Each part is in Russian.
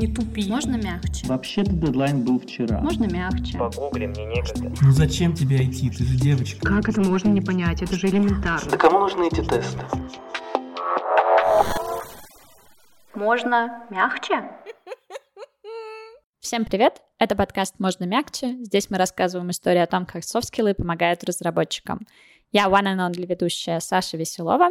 Не тупи. Можно мягче? Вообще-то дедлайн был вчера. Можно мягче? Погугли, мне некогда. Ну зачем тебе идти? Ты же девочка. Как это можно не понять? Это же элементарно. Да кому нужны эти тесты? Можно мягче? Всем привет! Это подкаст «Можно мягче». Здесь мы рассказываем историю о том, как софт-скиллы помогают разработчикам. Я one and only ведущая Саша Веселова,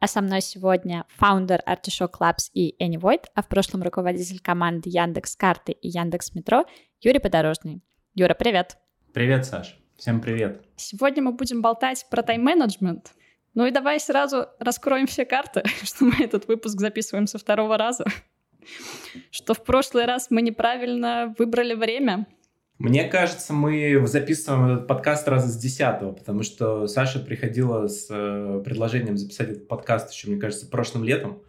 а со мной сегодня фаундер Artichoke Labs и AnyVoid, а в прошлом руководитель команды Яндекс Карты и Яндекс Метро Юрий Подорожный. Юра, привет! Привет, Саш. Всем привет. Сегодня мы будем болтать про тайм-менеджмент. Ну и давай сразу раскроем все карты, что мы этот выпуск записываем со второго раза. Что в прошлый раз мы неправильно выбрали время, мне кажется, мы записываем этот подкаст раза с десятого, потому что Саша приходила с э, предложением записать этот подкаст еще, мне кажется, прошлым летом.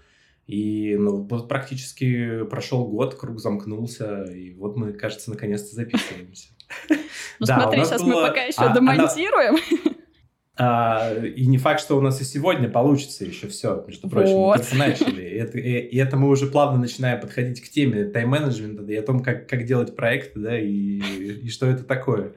И ну, практически прошел год, круг замкнулся, и вот мы, кажется, наконец-то записываемся. Ну смотри, сейчас мы пока еще а, домонтируем. А, и не факт, что у нас и сегодня получится еще все, между прочим, вот. мы только начали. И это, и, и это мы уже плавно начинаем подходить к теме тайм-менеджмента и о том, как, как делать проекты, да, и, и что это такое.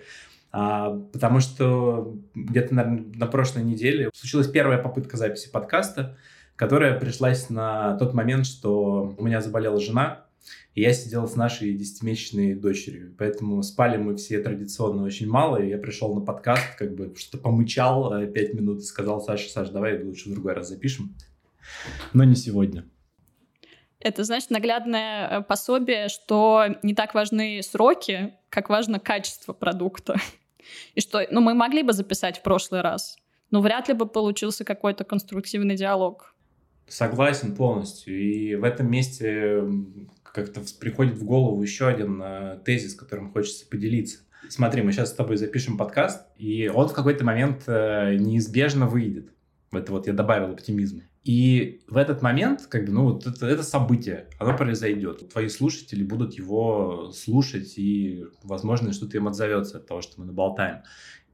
А, потому что где-то на, на прошлой неделе случилась первая попытка записи подкаста, которая пришлась на тот момент, что у меня заболела жена, и я сидел с нашей десятимесячной дочерью. Поэтому спали мы все традиционно очень мало. И я пришел на подкаст, как бы что-то помычал э, пять минут и сказал Саше, Саш, давай лучше в другой раз запишем. Но не сегодня. Это, значит, наглядное э, пособие, что не так важны сроки, как важно качество продукта. И что, ну, мы могли бы записать в прошлый раз, но вряд ли бы получился какой-то конструктивный диалог. Согласен полностью. И в этом месте как-то приходит в голову еще один э, тезис, которым хочется поделиться. Смотри, мы сейчас с тобой запишем подкаст, и он в какой-то момент э, неизбежно выйдет. Это вот я добавил оптимизма. И в этот момент, как бы, ну, вот это, это событие, оно произойдет. Твои слушатели будут его слушать, и, возможно, что-то им отзовется от того, что мы наболтаем.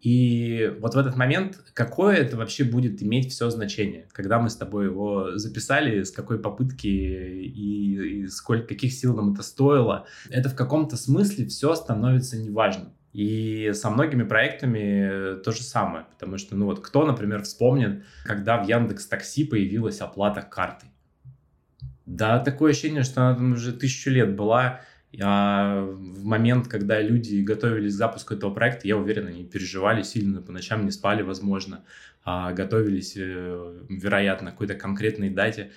И вот в этот момент, какое это вообще будет иметь все значение, когда мы с тобой его записали, с какой попытки и, и сколько, каких сил нам это стоило, это в каком-то смысле все становится неважным. И со многими проектами то же самое, потому что, ну вот, кто, например, вспомнит, когда в Яндекс Такси появилась оплата картой? Да, такое ощущение, что она там уже тысячу лет была, а в момент, когда люди готовились к запуску этого проекта, я уверен, они переживали сильно, по ночам не спали, возможно, а готовились, э, вероятно, к какой-то конкретной дате.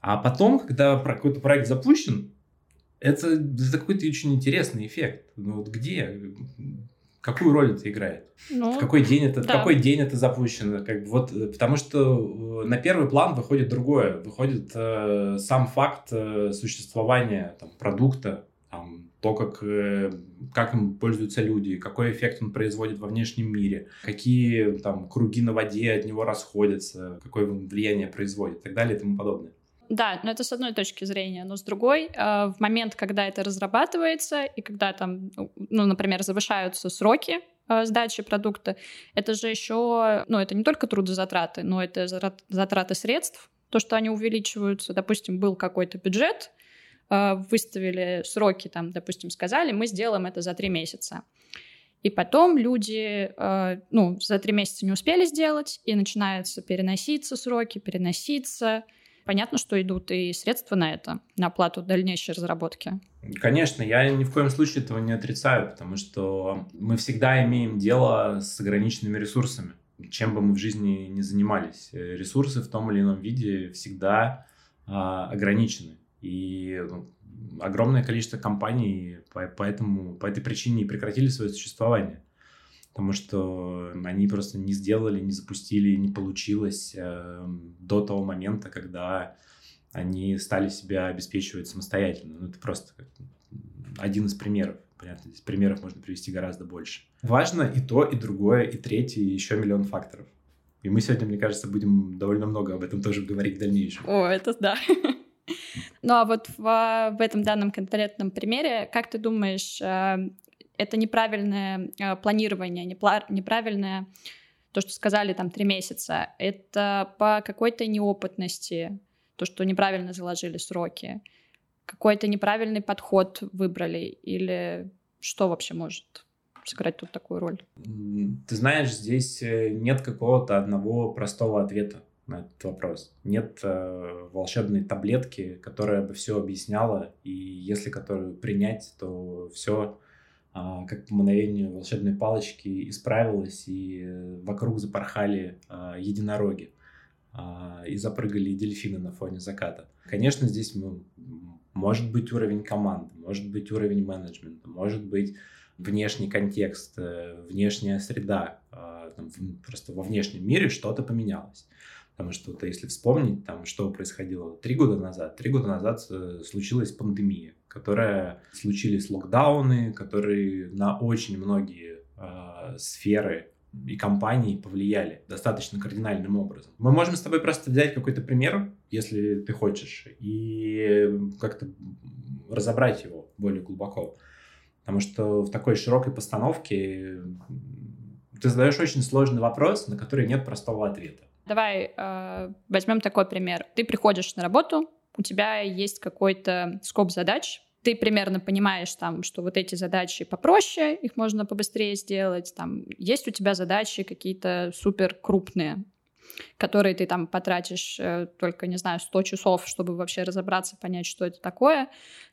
А потом, когда какой-то проект запущен, это, это какой-то очень интересный эффект. Ну вот где? Какую роль это играет? Ну, в какой день это, да. в какой день это запущено? Как бы вот, э, потому что э, на первый план выходит другое. Выходит э, сам факт э, существования там, продукта, там, то, как, э, как им пользуются люди, какой эффект он производит во внешнем мире, какие там круги на воде от него расходятся, какое влияние производит и так далее и тому подобное. Да, но это с одной точки зрения, но с другой, э, в момент, когда это разрабатывается и когда там, ну, например, завышаются сроки э, сдачи продукта, это же еще, ну, это не только трудозатраты, но это затраты средств, то, что они увеличиваются. Допустим, был какой-то бюджет, выставили сроки, там, допустим, сказали, мы сделаем это за три месяца. И потом люди, э, ну, за три месяца не успели сделать, и начинаются переноситься сроки, переноситься. Понятно, что идут и средства на это, на оплату дальнейшей разработки. Конечно, я ни в коем случае этого не отрицаю, потому что мы всегда имеем дело с ограниченными ресурсами. Чем бы мы в жизни ни занимались, ресурсы в том или ином виде всегда а, ограничены. И ну, огромное количество компаний по, поэтому, по этой причине и прекратили свое существование. Потому что они просто не сделали, не запустили, не получилось э, до того момента, когда они стали себя обеспечивать самостоятельно. Ну, это просто один из примеров. Понятно, здесь примеров можно привести гораздо больше. Важно и то, и другое, и третье, и еще миллион факторов. И мы сегодня, мне кажется, будем довольно много об этом тоже говорить в дальнейшем. О, это да. Ну а вот в, в этом данном конкретном примере, как ты думаешь, э, это неправильное э, планирование, неправильное то, что сказали там три месяца, это по какой-то неопытности, то, что неправильно заложили сроки, какой-то неправильный подход выбрали? Или что вообще может сыграть тут такую роль? Ты знаешь, здесь э, нет какого-то одного простого ответа на этот вопрос. Нет э, волшебной таблетки, которая бы все объясняла, и если которую принять, то все э, как по мгновению волшебной палочки исправилось, и э, вокруг запорхали э, единороги э, и запрыгали дельфины на фоне заката. Конечно, здесь ну, может быть уровень команды, может быть уровень менеджмента, может быть внешний контекст, э, внешняя среда, там, просто во внешнем мире что-то поменялось. Потому что вот, если вспомнить, там, что происходило три года назад, три года назад э, случилась пандемия, которая случились локдауны, которые на очень многие э, сферы и компании повлияли достаточно кардинальным образом. Мы можем с тобой просто взять какой-то пример, если ты хочешь, и как-то разобрать его более глубоко. Потому что в такой широкой постановке ты задаешь очень сложный вопрос, на который нет простого ответа. Давай э, возьмем такой пример. Ты приходишь на работу, у тебя есть какой-то скоп задач, ты примерно понимаешь, там, что вот эти задачи попроще, их можно побыстрее сделать, там, есть у тебя задачи какие-то супер крупные, которые ты там потратишь э, только, не знаю, 100 часов, чтобы вообще разобраться, понять, что это такое,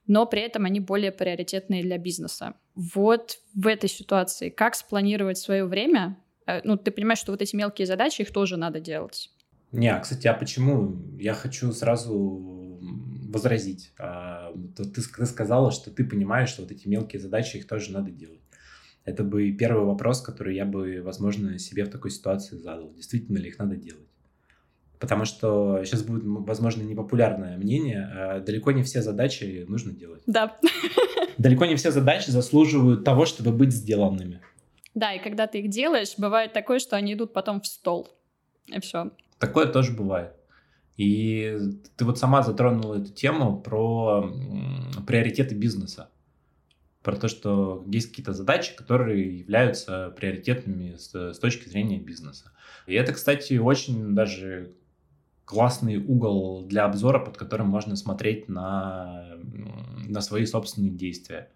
но при этом они более приоритетные для бизнеса. Вот в этой ситуации как спланировать свое время, ну, ты понимаешь, что вот эти мелкие задачи, их тоже надо делать. Не, а, кстати, а почему? Я хочу сразу возразить. А, ты, ты сказала, что ты понимаешь, что вот эти мелкие задачи, их тоже надо делать. Это бы первый вопрос, который я бы, возможно, себе в такой ситуации задал. Действительно ли их надо делать? Потому что сейчас будет, возможно, непопулярное мнение. А далеко не все задачи нужно делать. Да. Далеко не все задачи заслуживают того, чтобы быть сделанными. Да, и когда ты их делаешь, бывает такое, что они идут потом в стол. И все. Такое тоже бывает. И ты вот сама затронула эту тему про приоритеты бизнеса. Про то, что есть какие-то задачи, которые являются приоритетными с, с точки зрения бизнеса. И это, кстати, очень даже классный угол для обзора, под которым можно смотреть на, на свои собственные действия.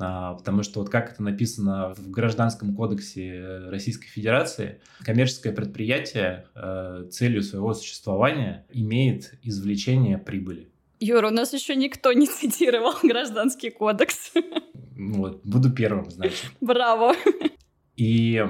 А, потому что вот как это написано в Гражданском кодексе Российской Федерации, коммерческое предприятие э, целью своего существования имеет извлечение прибыли. Юра, у нас еще никто не цитировал Гражданский кодекс. Вот, буду первым, значит. Браво! И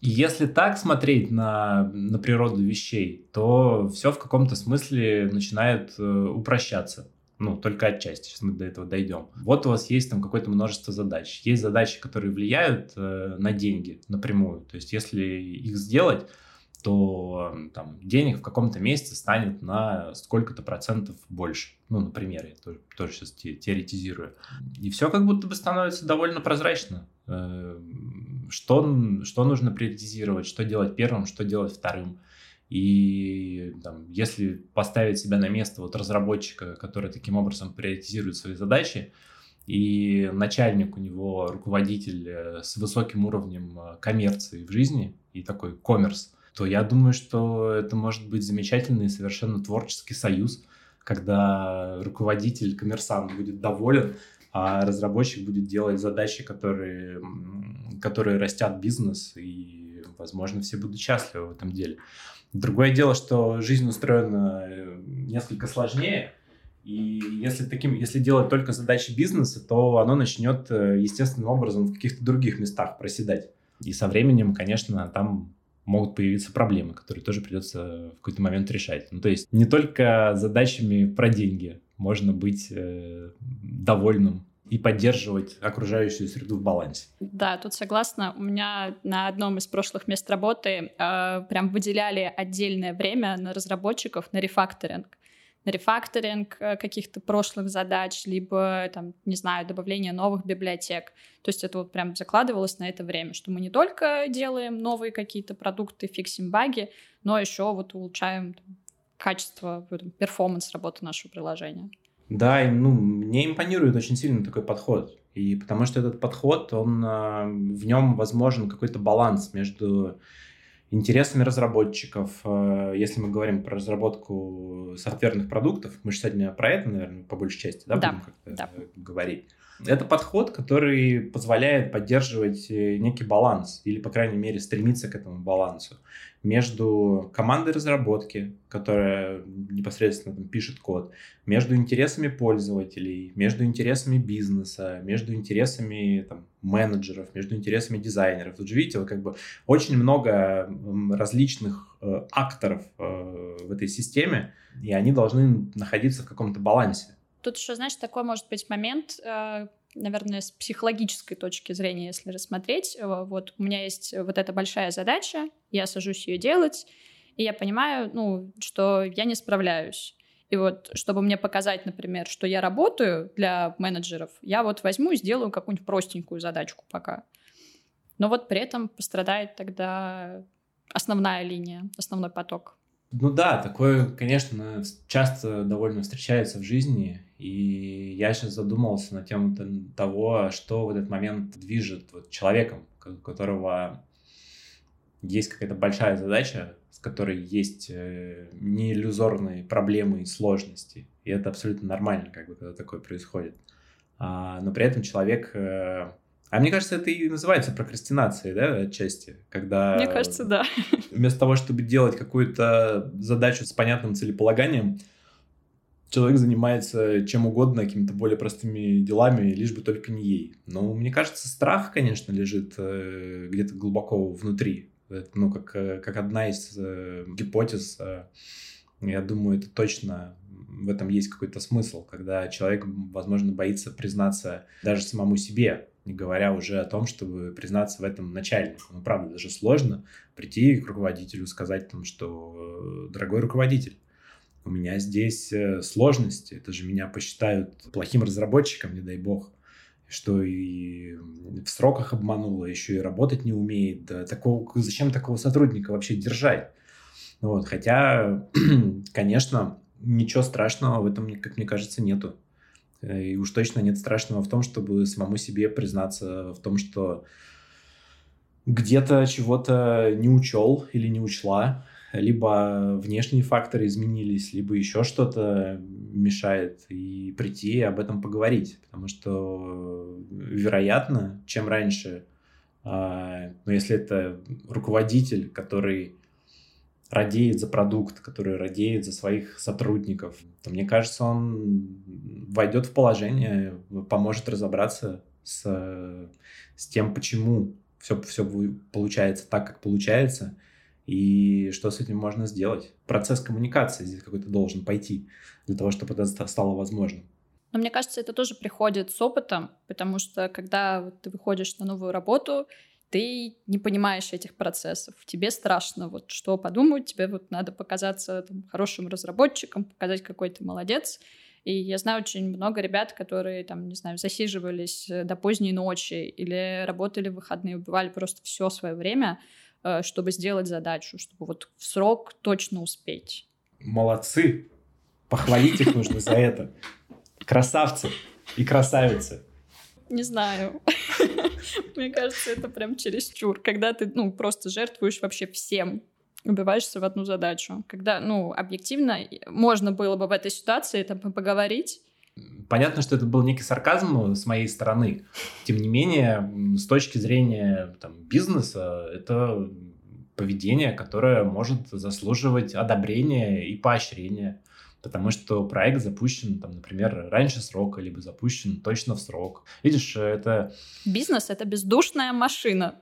если так смотреть на, на природу вещей, то все в каком-то смысле начинает э, упрощаться. Ну, только отчасти, сейчас мы до этого дойдем. Вот у вас есть там какое-то множество задач. Есть задачи, которые влияют э, на деньги напрямую. То есть, если их сделать, то там денег в каком-то месте станет на сколько-то процентов больше. Ну, например, я тоже, тоже сейчас те, теоретизирую. И все как будто бы становится довольно прозрачно. Э, что, что нужно приоритизировать, что делать первым, что делать вторым. И там, если поставить себя на место вот разработчика, который таким образом приоритизирует свои задачи, и начальник у него руководитель э, с высоким уровнем э, коммерции в жизни и такой коммерс, то я думаю, что это может быть замечательный совершенно творческий союз, когда руководитель, коммерсант будет доволен, а разработчик будет делать задачи, которые, которые растят бизнес, и, возможно, все будут счастливы в этом деле. Другое дело, что жизнь устроена э, несколько сложнее, и если, таким, если делать только задачи бизнеса, то оно начнет э, естественным образом в каких-то других местах проседать. И со временем, конечно, там могут появиться проблемы, которые тоже придется в какой-то момент решать. Ну, то есть не только задачами про деньги можно быть э, довольным и поддерживать окружающую среду в балансе. Да, тут согласна. У меня на одном из прошлых мест работы э, прям выделяли отдельное время на разработчиков на рефакторинг на рефакторинг э, каких-то прошлых задач, либо, там, не знаю, добавление новых библиотек. То есть это вот прям закладывалось на это время, что мы не только делаем новые какие-то продукты, фиксим баги, но еще вот улучшаем там, качество, перформанс работы нашего приложения. Да, и, ну, мне импонирует очень сильно такой подход. И потому что этот подход, он, а, в нем возможен какой-то баланс между интересами разработчиков. Э, если мы говорим про разработку софтверных продуктов, мы же сегодня про это, наверное, по большей части да, да, будем как-то да. говорить. Это подход, который позволяет поддерживать э, некий баланс, или, по крайней мере, стремиться к этому балансу между командой разработки, которая непосредственно там, пишет код, между интересами пользователей, между интересами бизнеса, между интересами там, менеджеров, между интересами дизайнеров. Тут же видите, вот, как бы очень много различных э, акторов э, в этой системе, и они должны находиться в каком-то балансе. Тут еще, знаешь, такой может быть момент, э, наверное, с психологической точки зрения, если рассмотреть. Э, вот у меня есть вот эта большая задача, я сажусь ее делать, и я понимаю, ну, что я не справляюсь. И вот, чтобы мне показать, например, что я работаю для менеджеров, я вот возьму и сделаю какую-нибудь простенькую задачку пока. Но вот при этом пострадает тогда основная линия, основной поток. Ну да, такое, конечно, часто довольно встречается в жизни, и я сейчас задумался на тему того, что в этот момент движет вот человеком, у которого есть какая-то большая задача, с которой есть э, не иллюзорные проблемы и сложности. И это абсолютно нормально, как бы, когда такое происходит. А, но при этом человек э, а мне кажется, это и называется прокрастинацией, да, отчасти, когда... Мне кажется, да. Вместо того, чтобы делать какую-то задачу с понятным целеполаганием, человек занимается чем угодно, какими-то более простыми делами, лишь бы только не ей. Но мне кажется, страх, конечно, лежит э, где-то глубоко внутри. Это, ну, как, э, как одна из э, гипотез, я думаю, это точно в этом есть какой-то смысл, когда человек, возможно, боится признаться даже самому себе, не говоря уже о том, чтобы признаться в этом начальнику. Ну, правда, даже сложно прийти к руководителю, сказать там, что э, «Дорогой руководитель, у меня здесь э, сложности, это же меня посчитают плохим разработчиком, не дай бог» что и в сроках обманула, еще и работать не умеет. Да, такого, зачем такого сотрудника вообще держать? Вот, хотя, конечно, ничего страшного в этом, как мне кажется, нету. Э, и уж точно нет страшного в том, чтобы самому себе признаться в том, что где-то чего-то не учел или не учла, либо внешние факторы изменились, либо еще что-то мешает, и прийти и об этом поговорить. Потому что, вероятно, чем раньше, а, ну, если это руководитель, который радеет за продукт, который радеет за своих сотрудников, то мне кажется, он войдет в положение, поможет разобраться с, с тем, почему все, все получается так, как получается, и что с этим можно сделать. Процесс коммуникации здесь какой-то должен пойти для того, чтобы это стало возможным. Но мне кажется, это тоже приходит с опытом, потому что когда ты выходишь на новую работу, ты не понимаешь этих процессов, тебе страшно, вот что подумают, тебе вот надо показаться там, хорошим разработчиком, показать, какой ты молодец. И я знаю очень много ребят, которые, там, не знаю, засиживались э, до поздней ночи или работали в выходные, убивали просто все свое время, э, чтобы сделать задачу, чтобы вот в срок точно успеть. Молодцы! Похвалить их нужно за это. Красавцы и красавицы. Не знаю. Мне кажется, это прям чересчур. Когда ты, ну, просто жертвуешь вообще всем, убиваешься в одну задачу. Когда, ну, объективно, можно было бы в этой ситуации там поговорить, Понятно, что это был некий сарказм с моей стороны. Тем не менее, с точки зрения там, бизнеса, это поведение, которое может заслуживать одобрения и поощрения потому что проект запущен, там, например, раньше срока, либо запущен точно в срок. Видишь, это... Бизнес — это бездушная машина.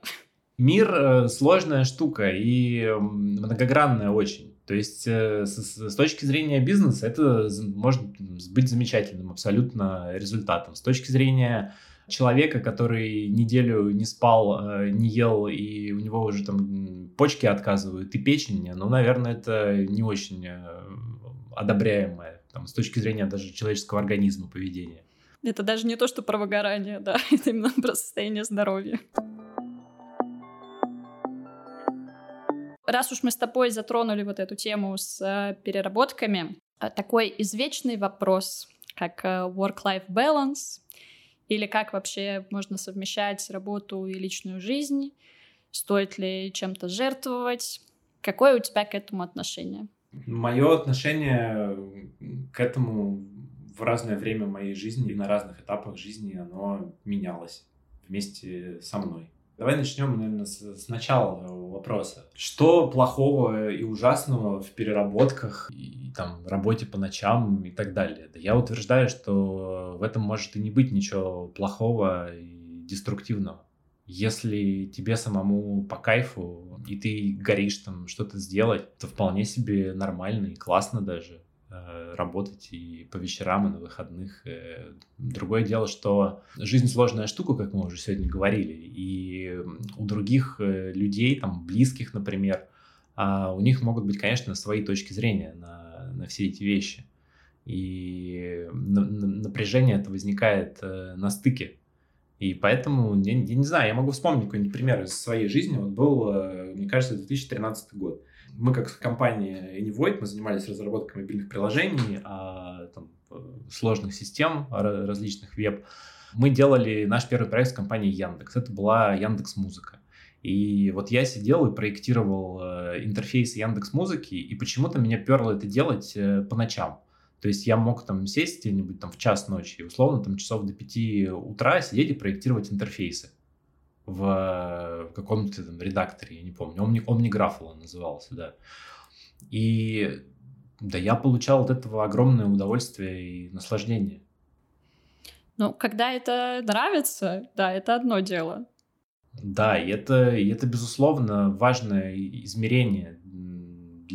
Мир э, сложная штука и многогранная очень. То есть э, с, точки зрения бизнеса это может быть замечательным абсолютно результатом. С точки зрения человека, который неделю не спал, э, не ел, и у него уже там почки отказывают, и печень, ну, наверное, это не очень одобряемое там, с точки зрения даже человеческого организма поведения. Это даже не то, что про выгорание, да, это именно про состояние здоровья. Раз уж мы с тобой затронули вот эту тему с э, переработками, э, такой извечный вопрос, как э, work-life balance, или как вообще можно совмещать работу и личную жизнь, Стоит ли чем-то жертвовать? Какое у тебя к этому отношение? Мое отношение к этому в разное время моей жизни и на разных этапах жизни оно менялось вместе со мной. Давай начнем, наверное, с, начала вопроса. Что плохого и ужасного в переработках и там работе по ночам и так далее? Да я утверждаю, что в этом может и не быть ничего плохого и деструктивного. Если тебе самому по кайфу, и ты горишь там что-то сделать, то вполне себе нормально и классно даже э, работать и по вечерам, и на выходных. Э, другое дело, что жизнь сложная штука, как мы уже сегодня говорили, и у других э, людей, там, близких, например, а у них могут быть, конечно, свои точки зрения на, на все эти вещи. И напряжение это возникает на стыке и поэтому, я, я не знаю, я могу вспомнить какой-нибудь пример из своей жизни. Вот был, э, мне кажется, 2013 год. Мы как компания Anyvoid, мы занимались разработкой мобильных приложений, а, там, э, сложных систем, различных веб. Мы делали наш первый проект с компанией Яндекс. Это была Яндекс Музыка. И вот я сидел и проектировал э, интерфейс Яндекс Музыки, и почему-то меня перло это делать по ночам. То есть я мог там сесть где-нибудь там в час ночи, условно там часов до 5 утра сидеть и проектировать интерфейсы в каком-то там редакторе, я не помню, Omni, OmniGraph он назывался, да. И да, я получал от этого огромное удовольствие и наслаждение. Ну, когда это нравится, да, это одно дело. Да, и это, и это безусловно, важное измерение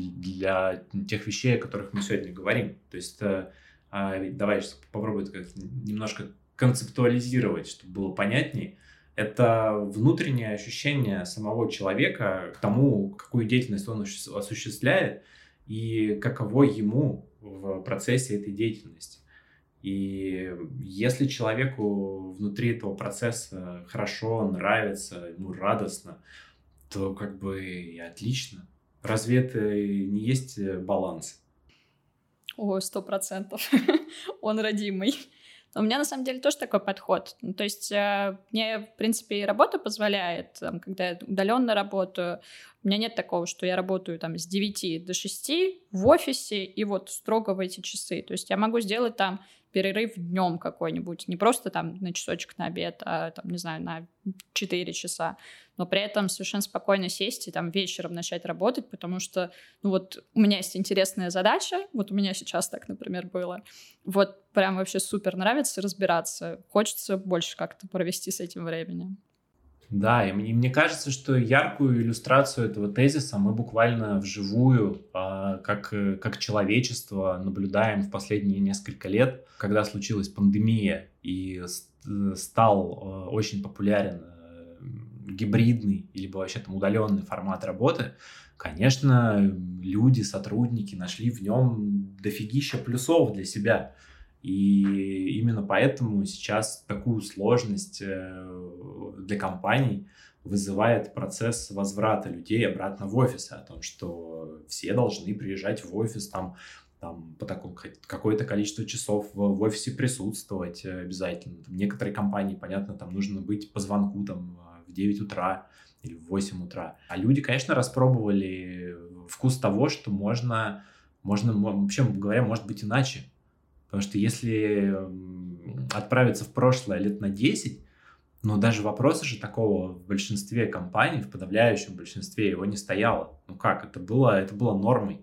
для тех вещей, о которых мы сегодня говорим. То есть э, а, давай попробуем немножко концептуализировать, чтобы было понятнее. Это внутреннее ощущение самого человека к тому, какую деятельность он осуществляет и каково ему в процессе этой деятельности. И если человеку внутри этого процесса хорошо, нравится, ему радостно, то как бы и отлично. Разве это не есть э, баланс? О, сто процентов. Он родимый. У меня на самом деле тоже такой подход. Ну, то есть э, мне, в принципе, и работа позволяет, там, когда я удаленно работаю, у меня нет такого, что я работаю там с 9 до 6 в офисе и вот строго в эти часы. То есть я могу сделать там перерыв днем какой-нибудь, не просто там на часочек на обед, а там, не знаю, на 4 часа, но при этом совершенно спокойно сесть и там вечером начать работать, потому что, ну вот, у меня есть интересная задача, вот у меня сейчас так, например, было, вот прям вообще супер нравится разбираться, хочется больше как-то провести с этим временем. Да, и мне, мне кажется, что яркую иллюстрацию этого тезиса мы буквально вживую, а, как, как человечество, наблюдаем в последние несколько лет, когда случилась пандемия и стал а, очень популярен э, гибридный или вообще там удаленный формат работы, конечно, люди, сотрудники нашли в нем дофигища плюсов для себя. И именно поэтому сейчас такую сложность э, для компаний вызывает процесс возврата людей обратно в офисы, о том, что все должны приезжать в офис там, там по такому какое-то количество часов в, офисе присутствовать э, обязательно. Там, некоторые компании, понятно, там нужно быть по звонку там в 9 утра или в 8 утра. А люди, конечно, распробовали вкус того, что можно, можно вообще говоря, может быть иначе. Потому что если отправиться в прошлое лет на 10, но даже вопроса же такого в большинстве компаний, в подавляющем большинстве его не стояло. Ну как, это было, это было нормой.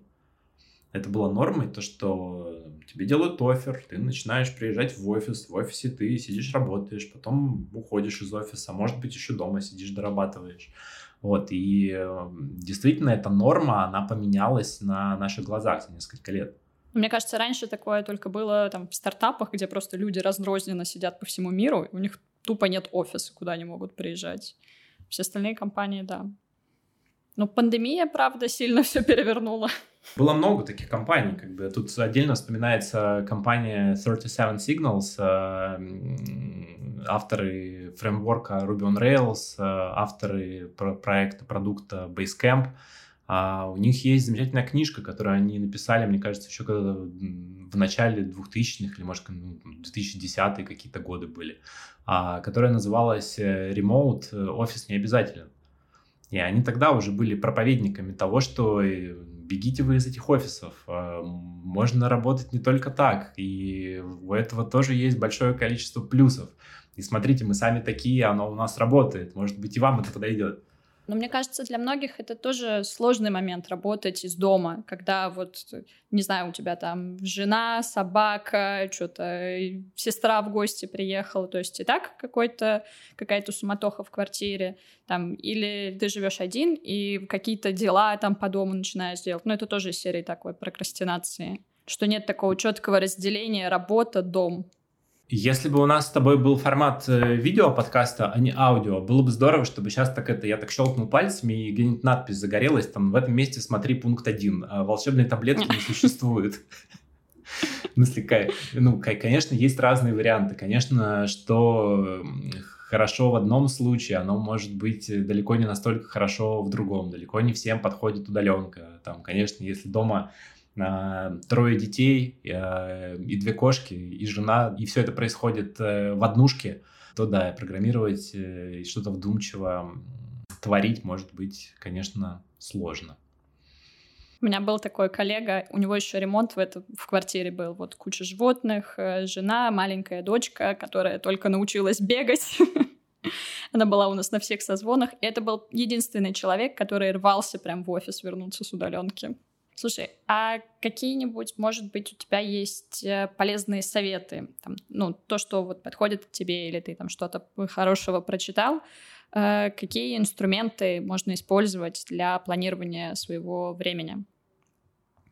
Это было нормой, то, что тебе делают офер, ты начинаешь приезжать в офис, в офисе ты сидишь, работаешь, потом уходишь из офиса, может быть, еще дома сидишь, дорабатываешь. Вот, и действительно эта норма, она поменялась на наших глазах за несколько лет. Мне кажется, раньше такое только было там в стартапах, где просто люди раздрозненно сидят по всему миру, у них тупо нет офиса, куда они могут приезжать. Все остальные компании, да. Но пандемия, правда, сильно все перевернула. Было много таких компаний, как бы тут отдельно вспоминается компания 37 Signals, э, авторы фреймворка Ruby on Rails, э, авторы проекта продукта Basecamp, а у них есть замечательная книжка, которую они написали, мне кажется, еще когда в начале 2000-х или, может, 2010-е ну, какие-то годы были, а, которая называлась э, «Remote. Офис не обязателен». И они тогда уже были проповедниками того, что э, бегите вы из этих офисов. А, можно работать не только так. И у этого тоже есть большое количество плюсов. И смотрите, мы сами такие, оно у нас работает. Может быть, и вам это подойдет. Но мне кажется, для многих это тоже сложный момент работать из дома, когда вот, не знаю, у тебя там жена, собака, что-то сестра в гости приехала, то есть и так какой-то какая-то суматоха в квартире, там, или ты живешь один и какие-то дела там по дому начинаешь делать. Но это тоже из серии такой прокрастинации, что нет такого четкого разделения работа, дом. Если бы у нас с тобой был формат э, видео подкаста, а не аудио, было бы здорово, чтобы сейчас так это, я так щелкнул пальцами, и где-нибудь надпись загорелась, там, в этом месте смотри пункт один, а волшебной таблетки не существует. Ну, конечно, есть разные варианты. Конечно, что хорошо в одном случае, оно может быть далеко не настолько хорошо в другом. Далеко не всем подходит удаленка. Там, конечно, если дома трое детей э, и две кошки, и жена, и все это происходит э, в однушке, то да, программировать э, и что-то вдумчиво творить может быть, конечно, сложно. У меня был такой коллега, у него еще ремонт в, это, в квартире был, вот куча животных, жена, маленькая дочка, которая только научилась бегать. Она была у нас на всех созвонах, и это был единственный человек, который рвался прям в офис вернуться с удаленки. Слушай, а какие-нибудь, может быть, у тебя есть э, полезные советы? Там, ну, то, что вот подходит к тебе, или ты там что-то хорошего прочитал, э, какие инструменты можно использовать для планирования своего времени?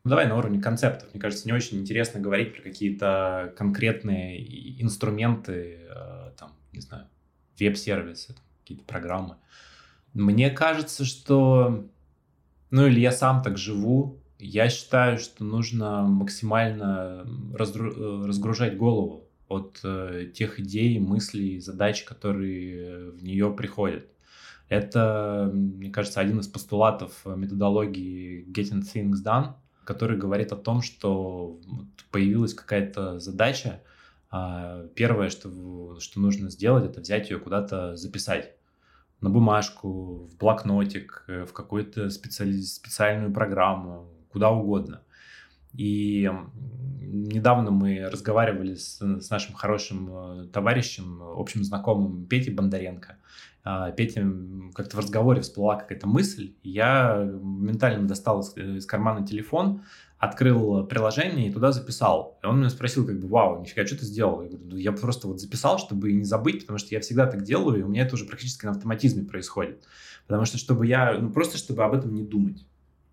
Ну, давай на уровне концептов. Мне кажется, не очень интересно говорить про какие-то конкретные инструменты, э, там, не знаю, веб-сервисы, какие-то программы. Мне кажется, что, ну или я сам так живу, я считаю, что нужно максимально раздру- э, разгружать голову от э, тех идей, мыслей, задач, которые в нее приходят. Это, мне кажется, один из постулатов методологии Getting Things Done, который говорит о том, что появилась какая-то задача, а первое, что, что нужно сделать, это взять ее куда-то записать на бумажку, в блокнотик, э, в какую-то специальную программу, куда угодно. И недавно мы разговаривали с, с нашим хорошим э, товарищем, общим знакомым Петей Бондаренко. А, Петя как-то в разговоре всплыла какая-то мысль, я моментально достал из, из кармана телефон, открыл приложение и туда записал. И он меня спросил, как бы, вау, нифига, что ты сделал? Я говорю, ну, я просто вот записал, чтобы не забыть, потому что я всегда так делаю, и у меня это уже практически на автоматизме происходит. Потому что, чтобы я, ну, просто чтобы об этом не думать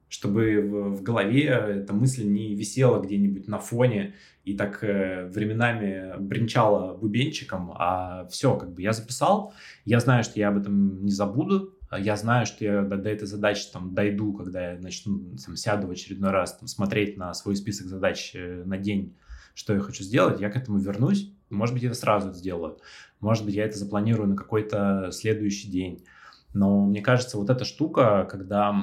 чтобы в, голове эта мысль не висела где-нибудь на фоне и так э, временами бренчала бубенчиком, а все, как бы я записал, я знаю, что я об этом не забуду, я знаю, что я до, до этой задачи там дойду, когда я начну, там, сяду в очередной раз там, смотреть на свой список задач э, на день, что я хочу сделать, я к этому вернусь, может быть, я это сразу сделаю, может быть, я это запланирую на какой-то следующий день, но мне кажется, вот эта штука, когда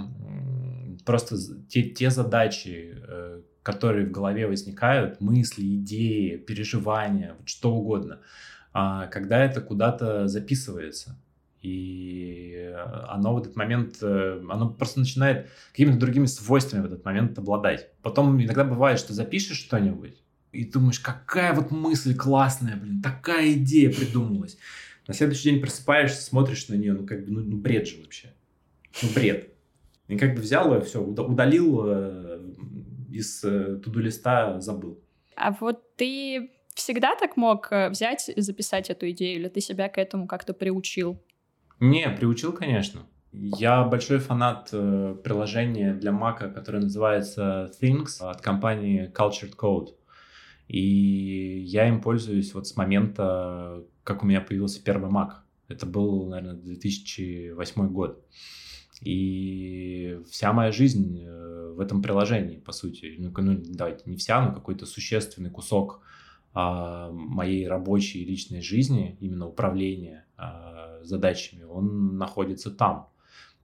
просто те, те задачи, э, которые в голове возникают, мысли, идеи, переживания, что угодно, а, когда это куда-то записывается. И оно в этот момент, э, оно просто начинает какими-то другими свойствами в этот момент обладать. Потом иногда бывает, что запишешь что-нибудь, и думаешь, какая вот мысль классная, блин, такая идея придумалась. На следующий день просыпаешься, смотришь на нее, ну как бы, ну, ну бред же вообще. Ну бред. И как бы взял и все, удалил э, из э, туду-листа, забыл. А вот ты всегда так мог э, взять и записать эту идею, или ты себя к этому как-то приучил? Не, приучил, конечно. Я большой фанат приложения для Mac, которое называется Things от компании Cultured Code. И я им пользуюсь вот с момента, как у меня появился первый Mac. Это был, наверное, 2008 год. И вся моя жизнь э, в этом приложении, по сути, ну, ну давайте не вся, но какой-то существенный кусок а, моей рабочей и личной жизни, именно управления а, задачами, он находится там.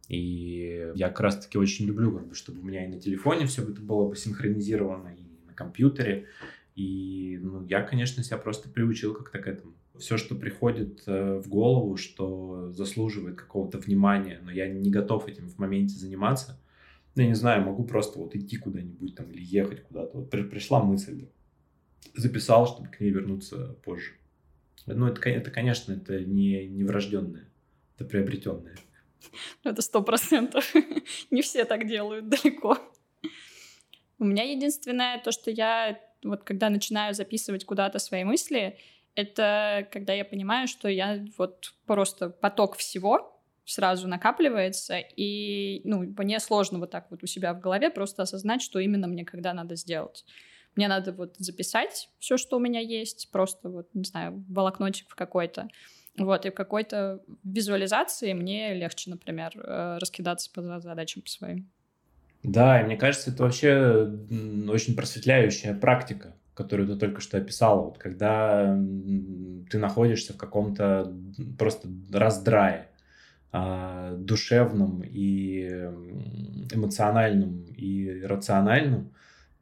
И я как раз-таки очень люблю, как бы, чтобы у меня и на телефоне все это было бы синхронизировано, и на компьютере. И ну, я, конечно, себя просто приучил как-то к этому. Все, что приходит э, в голову, что заслуживает какого-то внимания, но я не готов этим в моменте заниматься. Ну, я не знаю, могу просто вот идти куда-нибудь там или ехать куда-то. Вот при, пришла мысль, записал, чтобы к ней вернуться позже. Ну, это, это конечно, это не, не врожденное, это приобретенное. Это сто процентов. Не все так делают далеко. У меня единственное то, что я вот когда начинаю записывать куда-то свои мысли, это когда я понимаю, что я вот просто поток всего сразу накапливается, и, ну, мне сложно вот так вот у себя в голове просто осознать, что именно мне когда надо сделать. Мне надо вот записать все, что у меня есть, просто вот, не знаю, волокнотик в какой-то. Вот, и в какой-то визуализации мне легче, например, э, раскидаться по задачам своим. Да, и мне кажется, это вообще очень просветляющая практика, которую ты только что описала. Вот когда ты находишься в каком-то просто раздрае, а, душевном и эмоциональном и рациональном,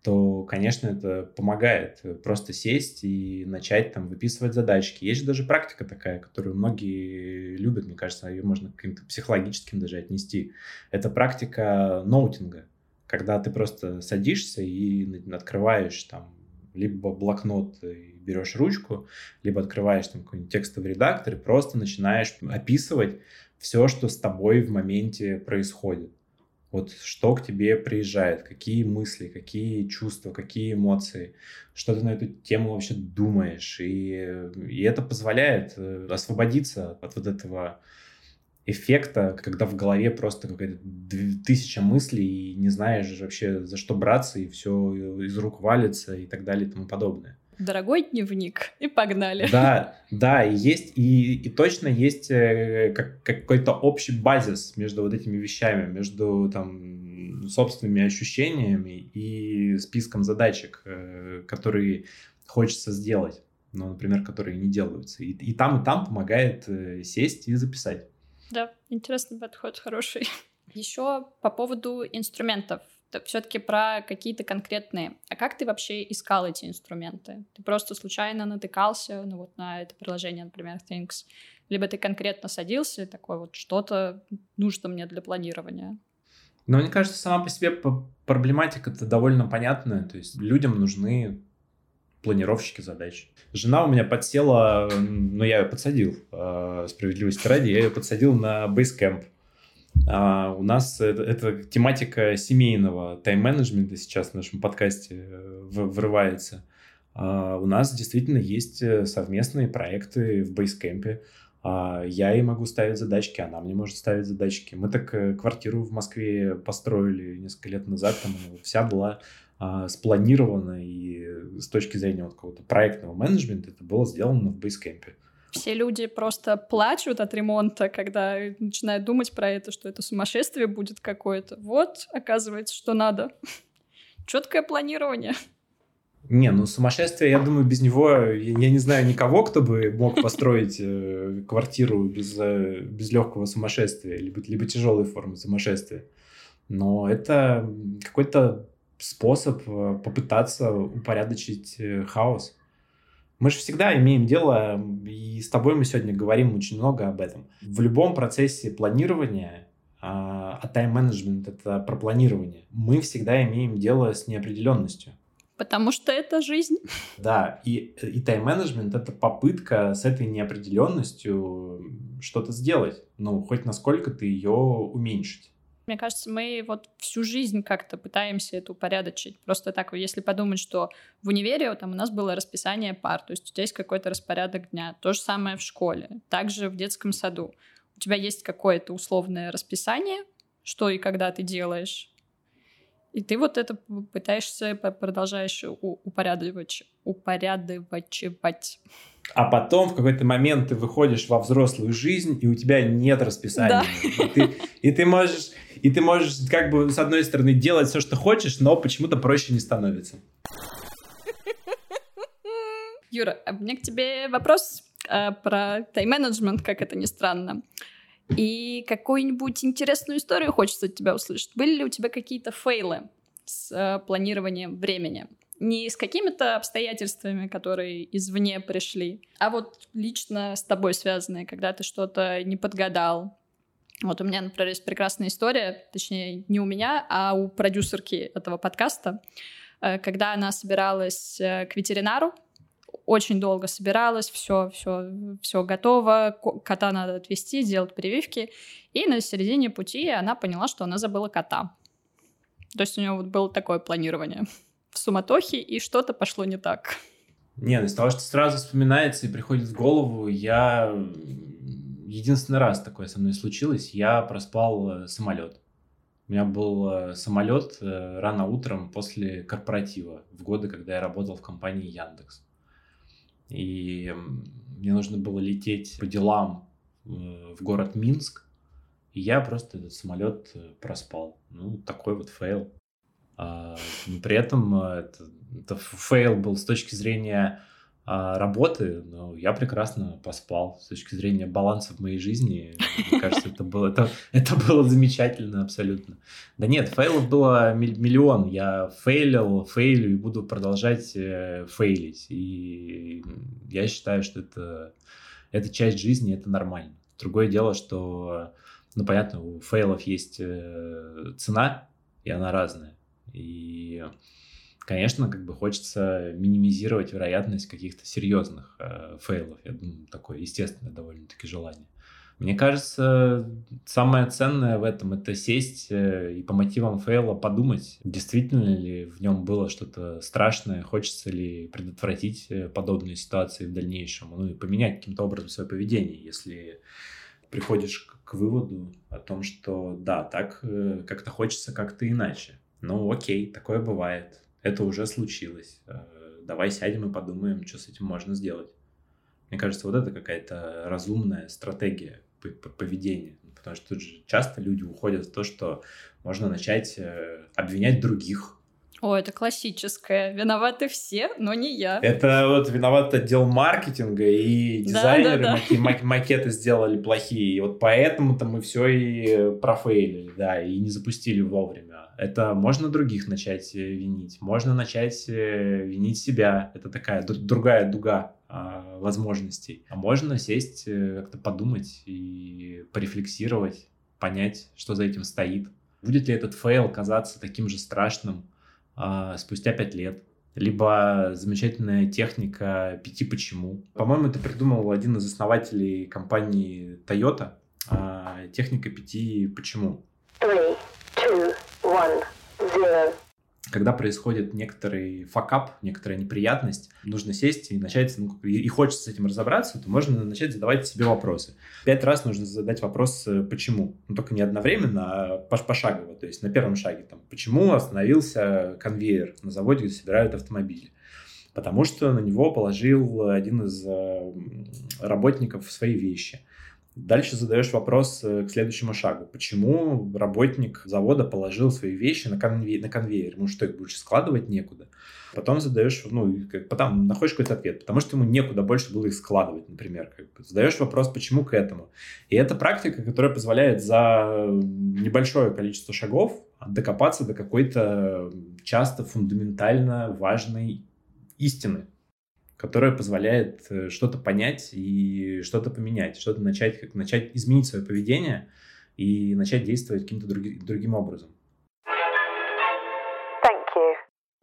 то, конечно, это помогает просто сесть и начать там выписывать задачки. Есть же даже практика такая, которую многие любят, мне кажется, ее можно каким-то психологическим даже отнести. Это практика ноутинга, когда ты просто садишься и открываешь там либо блокнот и берешь ручку, либо открываешь там какой-нибудь текстовый редактор и просто начинаешь описывать все, что с тобой в моменте происходит. Вот что к тебе приезжает, какие мысли, какие чувства, какие эмоции, что ты на эту тему вообще думаешь. И, и это позволяет э, освободиться от вот этого эффекта, когда в голове просто какая-то тысяча мыслей, и не знаешь вообще за что браться, и все из рук валится и так далее и тому подобное дорогой дневник, и погнали. Да, да, и есть, и, и точно есть э, как, какой-то общий базис между вот этими вещами, между там собственными ощущениями и списком задачек, э, которые хочется сделать, ну, например, которые не делаются. И, и там, и там помогает э, сесть и записать. Да, интересный подход, хороший. Еще по поводу инструментов все-таки про какие-то конкретные. А как ты вообще искал эти инструменты? Ты просто случайно натыкался ну, вот на это приложение, например, Things, либо ты конкретно садился, такой вот что-то нужно мне для планирования? Но мне кажется, сама по себе проблематика это довольно понятная. То есть людям нужны планировщики задач. Жена у меня подсела, ну я ее подсадил, э, справедливости ради, я ее подсадил на Basecamp. А у нас это, это тематика семейного тайм-менеджмента сейчас в нашем подкасте э, врывается. А у нас действительно есть э, совместные проекты в Бейскемпе. А я ей могу ставить задачки, она мне может ставить задачки. Мы так квартиру в Москве построили несколько лет назад, там вся была а, спланирована, и с точки зрения вот какого-то проектного менеджмента это было сделано в Бейскемпе. Все люди просто плачут от ремонта, когда начинают думать про это, что это сумасшествие будет какое-то. Вот, оказывается, что надо. Четкое планирование. Не, ну сумасшествие, я думаю, без него я не знаю никого, кто бы мог построить э, квартиру без, э, без легкого сумасшествия, либо, либо тяжелой формы сумасшествия. Но это какой-то способ э, попытаться упорядочить э, хаос. Мы же всегда имеем дело, и с тобой мы сегодня говорим очень много об этом. В любом процессе планирования, а, а тайм-менеджмент — это про планирование, мы всегда имеем дело с неопределенностью. Потому что это жизнь. Да, и, и тайм-менеджмент — это попытка с этой неопределенностью что-то сделать. Ну, хоть насколько ты ее уменьшить. Мне кажется, мы вот всю жизнь как-то пытаемся это упорядочить. Просто так, если подумать, что в универе там у нас было расписание пар, то есть у тебя есть какой-то распорядок дня. То же самое в школе, также в детском саду. У тебя есть какое-то условное расписание, что и когда ты делаешь. И ты вот это пытаешься, продолжаешь упорядочивать. упорядочивать. А потом в какой-то момент ты выходишь во взрослую жизнь, и у тебя нет расписания. Да. И, ты, и ты можешь и ты можешь как бы с одной стороны делать все, что хочешь, но почему-то проще не становится. Юра, а у меня к тебе вопрос э, про тайм-менеджмент, как это ни странно. И какую-нибудь интересную историю хочется от тебя услышать. Были ли у тебя какие-то фейлы с э, планированием времени? не с какими-то обстоятельствами, которые извне пришли, а вот лично с тобой связанные, когда ты что-то не подгадал. Вот у меня, например, есть прекрасная история, точнее, не у меня, а у продюсерки этого подкаста, э, когда она собиралась э, к ветеринару, очень долго собиралась, все, все, все готово, кота надо отвезти, сделать прививки, и на середине пути она поняла, что она забыла кота. То есть у нее вот было такое планирование в суматохе, и что-то пошло не так. Не, ну из того, что сразу вспоминается и приходит в голову, я... Единственный раз такое со мной случилось, я проспал э, самолет. У меня был э, самолет э, рано утром после корпоратива, в годы, когда я работал в компании Яндекс. И мне нужно было лететь по делам в город Минск, и я просто этот самолет проспал. Ну, такой вот фейл. А, при этом э, это, это фейл был с точки зрения работы, но я прекрасно поспал с точки зрения баланса в моей жизни. Мне кажется, это было, это, это было замечательно абсолютно. Да нет, фейлов было миллион. Я фейлил, фейлю и буду продолжать э, фейлить. И я считаю, что это, это часть жизни, это нормально. Другое дело, что, ну, понятно, у фейлов есть э, цена, и она разная. И, конечно, как бы хочется минимизировать вероятность каких-то серьезных э, фейлов. Я думаю, такое естественное довольно-таки желание. Мне кажется, самое ценное в этом это сесть э, и по мотивам фейла подумать, действительно ли в нем было что-то страшное, хочется ли предотвратить э, подобные ситуации в дальнейшем, ну и поменять каким-то образом свое поведение, если приходишь к выводу о том, что да, так э, как-то хочется как-то иначе. Ну, окей, такое бывает. Это уже случилось. Э, давай сядем и подумаем, что с этим можно сделать. Мне кажется, вот это какая-то разумная стратегия поведения. Потому что тут же часто люди уходят в то, что можно начать э, обвинять других о, это классическое. Виноваты все, но не я. Это вот виноват отдел маркетинга и дизайнеры да, да, да. Маки- макеты сделали плохие. И вот поэтому-то мы все и профейлили, да, и не запустили вовремя. Это можно других начать э, винить, можно начать э, винить себя. Это такая другая дуга а, возможностей. А можно сесть, э, как-то подумать и порефлексировать, понять, что за этим стоит. Будет ли этот фейл казаться таким же страшным, а, спустя пять лет. Либо замечательная техника пяти почему. По-моему, это придумал один из основателей компании Toyota. А, техника пяти почему. Когда происходит некоторый факап, некоторая неприятность, нужно сесть и начать, ну, и хочется с этим разобраться, то можно начать задавать себе вопросы. Пять раз нужно задать вопрос э, «почему?». Ну, только не одновременно, а пошагово. То есть на первом шаге, там, почему остановился конвейер на заводе, где собирают автомобили? Потому что на него положил один из э, работников свои вещи. Дальше задаешь вопрос э, к следующему шагу. Почему работник завода положил свои вещи на, конве... на конвейер? Ему что, их больше складывать некуда? Потом задаешь, ну, как, потом находишь какой-то ответ, потому что ему некуда больше было их складывать, например. Как бы. Задаешь вопрос, почему к этому. И это практика, которая позволяет за небольшое количество шагов докопаться до какой-то часто фундаментально важной истины которая позволяет э, что-то понять и что-то поменять, что-то начать, как начать изменить свое поведение и начать действовать каким-то други, другим образом.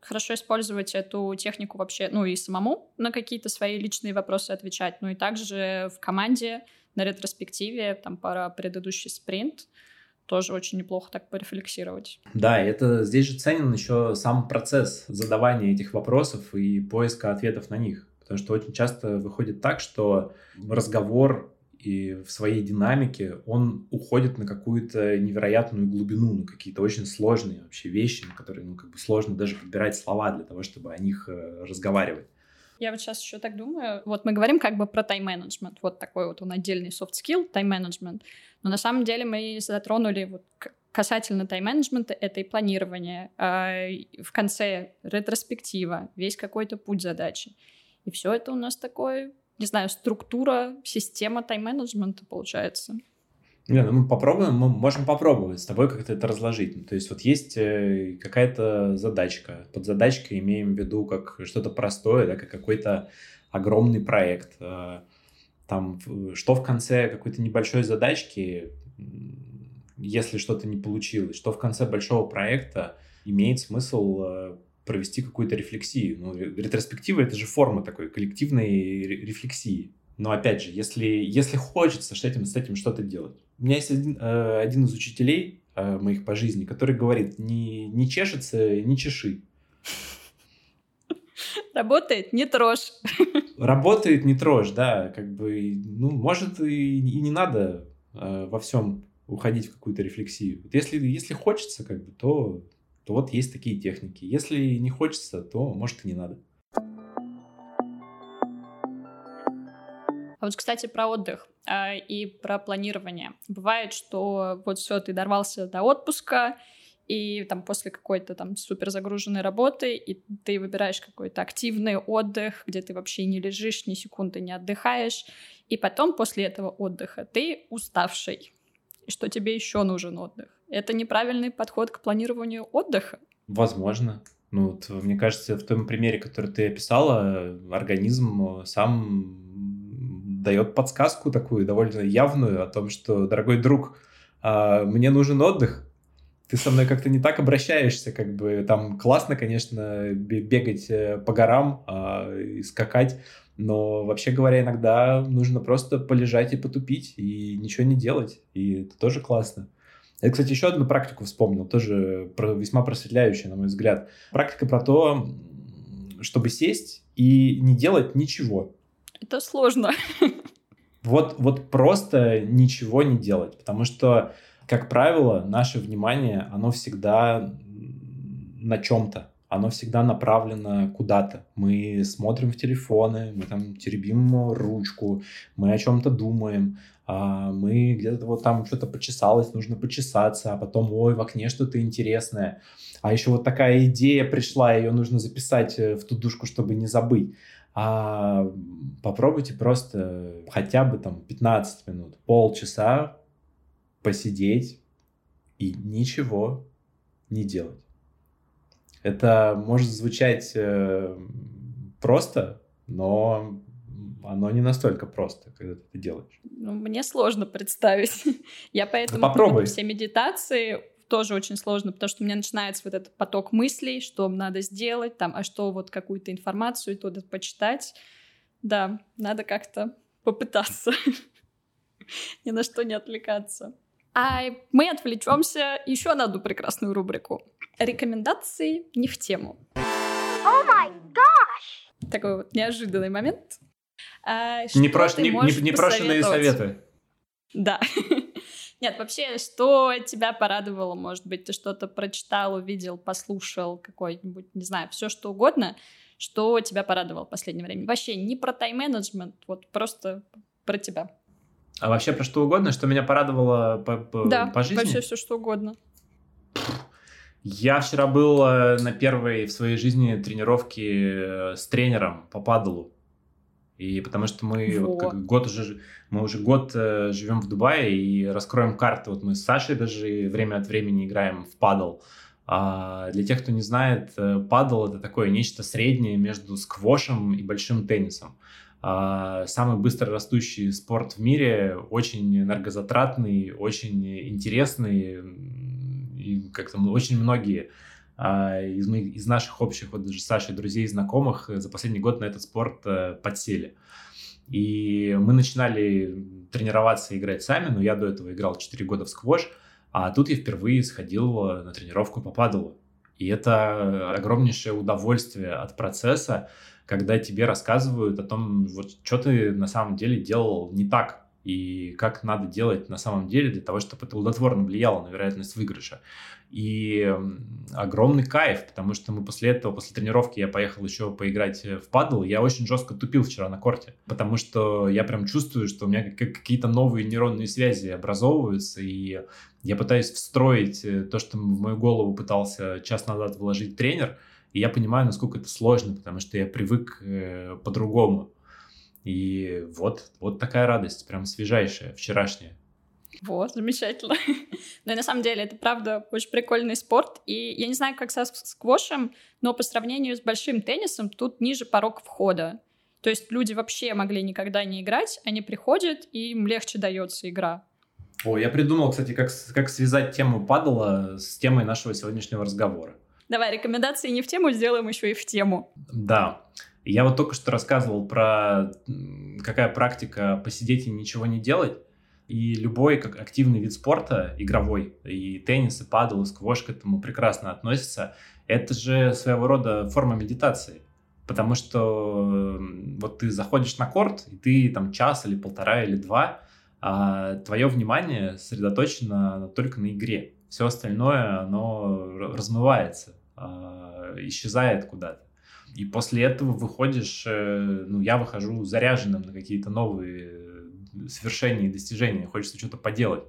Хорошо использовать эту технику вообще, ну и самому на какие-то свои личные вопросы отвечать, ну и также в команде на ретроспективе, там, пора предыдущий спринт, тоже очень неплохо так порефлексировать. Да, это здесь же ценен еще сам процесс задавания этих вопросов и поиска ответов на них. Потому что очень часто выходит так, что разговор и в своей динамике он уходит на какую-то невероятную глубину, на какие-то очень сложные вообще вещи, на которые ну, как бы сложно даже подбирать слова для того, чтобы о них э, разговаривать. Я вот сейчас еще так думаю. Вот мы говорим как бы про тайм-менеджмент. Вот такой вот он отдельный soft skill, тайм-менеджмент. Но на самом деле мы затронули вот касательно тайм-менеджмента, это и планирование. А в конце ретроспектива, весь какой-то путь задачи. И все это у нас такое, не знаю, структура, система тайм-менеджмента получается. Не, ну мы попробуем, мы можем попробовать с тобой как-то это разложить. То есть вот есть э, какая-то задачка. Под задачкой имеем в виду как что-то простое, да, как какой-то огромный проект. Э, там, что в конце какой-то небольшой задачки, если что-то не получилось, что в конце большого проекта имеет смысл э, провести какую-то рефлексию. Ну, ретроспектива — это же форма такой коллективной рефлексии. Но опять же, если, если хочется с этим, с этим что-то делать. У меня есть один, э, один из учителей э, моих по жизни, который говорит, не, не чешется, не чеши. Работает, не трожь. Работает, не трожь, да. Как бы, ну, может, и, и не надо э, во всем уходить в какую-то рефлексию. Вот если, если хочется, как бы, то, то вот есть такие техники. Если не хочется, то, может, и не надо. Вот, кстати, про отдых э, и про планирование. Бывает, что вот все, ты дорвался до отпуска, и там после какой-то там супер загруженной работы, и ты выбираешь какой-то активный отдых, где ты вообще не лежишь, ни секунды не отдыхаешь, и потом после этого отдыха ты уставший, и что тебе еще нужен отдых. Это неправильный подход к планированию отдыха. Возможно. Ну, вот, мне кажется, в том примере, который ты описала, организм сам дает подсказку такую довольно явную о том, что, дорогой друг, а, мне нужен отдых, ты со мной как-то не так обращаешься, как бы там классно, конечно, бегать э, по горам э, и скакать, но вообще говоря, иногда нужно просто полежать и потупить и ничего не делать, и это тоже классно. Я, кстати, еще одну практику вспомнил, тоже весьма просветляющая, на мой взгляд. Практика про то, чтобы сесть и не делать ничего. Это сложно. Вот, вот просто ничего не делать, потому что, как правило, наше внимание, оно всегда на чем-то, оно всегда направлено куда-то. Мы смотрим в телефоны, мы там теребим ручку, мы о чем-то думаем, а мы где-то вот там что-то почесалось, нужно почесаться, а потом, ой, в окне что-то интересное. А еще вот такая идея пришла, ее нужно записать э, в ту душку, чтобы не забыть а попробуйте просто хотя бы там 15 минут, полчаса посидеть и ничего не делать. Это может звучать э, просто, но оно не настолько просто, когда ты это делаешь. Ну, мне сложно представить. Я поэтому ну, попробуй. все медитации тоже очень сложно, потому что у меня начинается вот этот поток мыслей, что надо сделать, там, а что вот какую-то информацию туда почитать. Да, надо как-то попытаться ни на что не отвлекаться. А мы отвлечемся еще на одну прекрасную рубрику. Рекомендации не в тему. Oh my gosh! Такой вот неожиданный момент. А, Непрош... Не, не, непрошенные советы. Да. Нет, вообще, что тебя порадовало, может быть, ты что-то прочитал, увидел, послушал, какой-нибудь, не знаю, все что угодно, что тебя порадовало в последнее время. Вообще не про тайм-менеджмент, вот просто про тебя. А вообще про что угодно, что меня порадовало по, по, да, по жизни? вообще все что угодно. Я вчера был э, на первой в своей жизни тренировке э, с тренером по падалу. И потому что мы вот. Вот, год уже, мы уже год э, живем в Дубае и раскроем карты. Вот мы с Сашей даже время от времени играем в падл. А для тех, кто не знает, э, падл это такое нечто среднее между сквошем и большим теннисом. А, самый быстро растущий спорт в мире, очень энергозатратный, очень интересный. И как-то очень многие из, моих, из наших общих, вот даже Саши, друзей знакомых э, за последний год на этот спорт э, подсели. И мы начинали тренироваться и играть сами, но я до этого играл 4 года в сквош, а тут я впервые сходил э, на тренировку по падалу. И это огромнейшее удовольствие от процесса, когда тебе рассказывают о том, вот, что ты на самом деле делал не так, и как надо делать на самом деле для того, чтобы это плодотворно влияло на вероятность выигрыша. И огромный кайф, потому что мы после этого, после тренировки я поехал еще поиграть в падл, я очень жестко тупил вчера на корте, потому что я прям чувствую, что у меня какие-то новые нейронные связи образовываются, и я пытаюсь встроить э, то, что в мою голову пытался час назад вложить тренер, и я понимаю, насколько это сложно, потому что я привык э, по-другому. И вот, вот такая радость, прям свежайшая, вчерашняя. Вот, замечательно. Но на самом деле это, правда, очень прикольный спорт. И я не знаю, как со сквошем, но по сравнению с большим теннисом тут ниже порог входа. То есть люди вообще могли никогда не играть, они приходят, и им легче дается игра. О, я придумал, кстати, как, как связать тему падала с темой нашего сегодняшнего разговора. Давай, рекомендации не в тему, сделаем еще и в тему. Да. Я вот только что рассказывал про какая практика посидеть и ничего не делать. И любой как активный вид спорта, игровой, и теннис, и падал, и сквош к этому прекрасно относятся, это же своего рода форма медитации. Потому что вот ты заходишь на корт, и ты там час или полтора или два, а твое внимание сосредоточено только на игре. Все остальное, оно размывается, а, исчезает куда-то. И после этого выходишь, э, ну, я выхожу заряженным на какие-то новые свершения и достижения, хочется что-то поделать.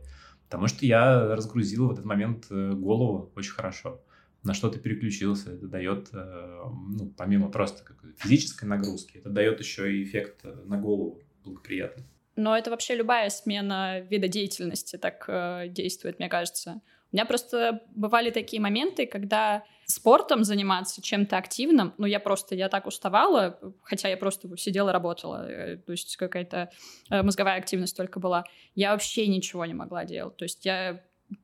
Потому что я разгрузил в этот момент э, голову очень хорошо. На что ты переключился, это дает, э, ну, помимо просто физической нагрузки, это дает еще и эффект на голову благоприятный. Но это вообще любая смена вида деятельности так э, действует, мне кажется. У меня просто бывали такие моменты, когда спортом заниматься, чем-то активным, ну, я просто, я так уставала, хотя я просто сидела, работала, э, то есть какая-то э, мозговая активность только была. Я вообще ничего не могла делать. То есть я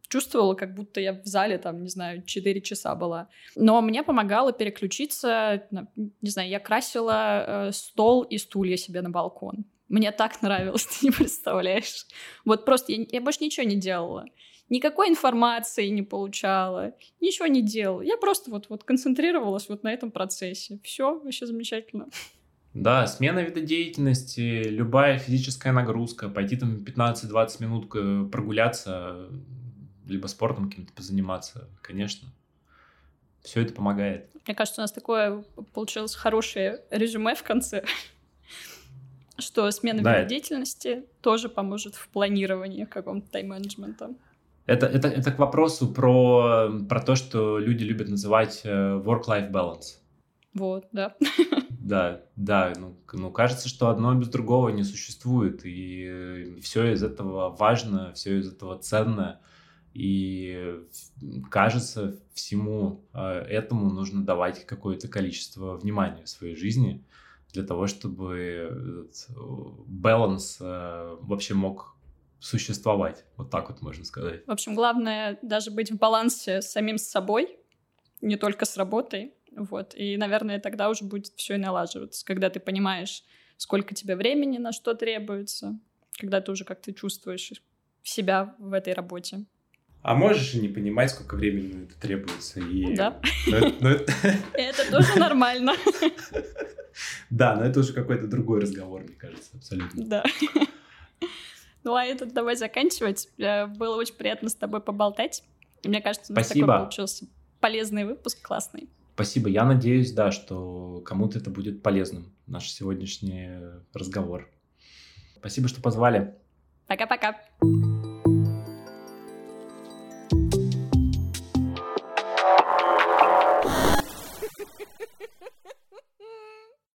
чувствовала, как будто я в зале, там, не знаю, 4 часа была. Но мне помогало переключиться, не знаю, я красила э, стол и стулья себе на балкон. Мне так нравилось, ты не представляешь. Вот просто я, я больше ничего не делала никакой информации не получала, ничего не делала. Я просто вот, вот концентрировалась вот на этом процессе. Все, вообще замечательно. Да, смена вида деятельности, любая физическая нагрузка, пойти там 15-20 минут прогуляться, либо спортом каким-то позаниматься, конечно. Все это помогает. Мне кажется, у нас такое получилось хорошее резюме в конце, что смена да. вида деятельности тоже поможет в планировании каком-то тайм-менеджмента. Это, это, это к вопросу про, про то, что люди любят называть э, work-life balance. Вот, да. Да, да. Ну, ну, кажется, что одно без другого не существует. И все из этого важно, все из этого ценно. И кажется, всему э, этому нужно давать какое-то количество внимания в своей жизни для того, чтобы баланс э, вообще мог существовать. Вот так вот можно сказать. В общем, главное даже быть в балансе с самим собой, не только с работой. Вот. И, наверное, тогда уже будет все и налаживаться, когда ты понимаешь, сколько тебе времени на что требуется, когда ты уже как-то чувствуешь себя в этой работе. А можешь и не понимать, сколько времени это требуется. И... Да. Это тоже нормально. Да, но это уже какой-то другой разговор, мне кажется, абсолютно. Да. Ну, а это давай заканчивать. Э, было очень приятно с тобой поболтать. Мне кажется, у нас Спасибо. такой получился полезный выпуск, классный. Спасибо. Я надеюсь, да, что кому-то это будет полезным, наш сегодняшний разговор. Спасибо, что позвали. Пока-пока.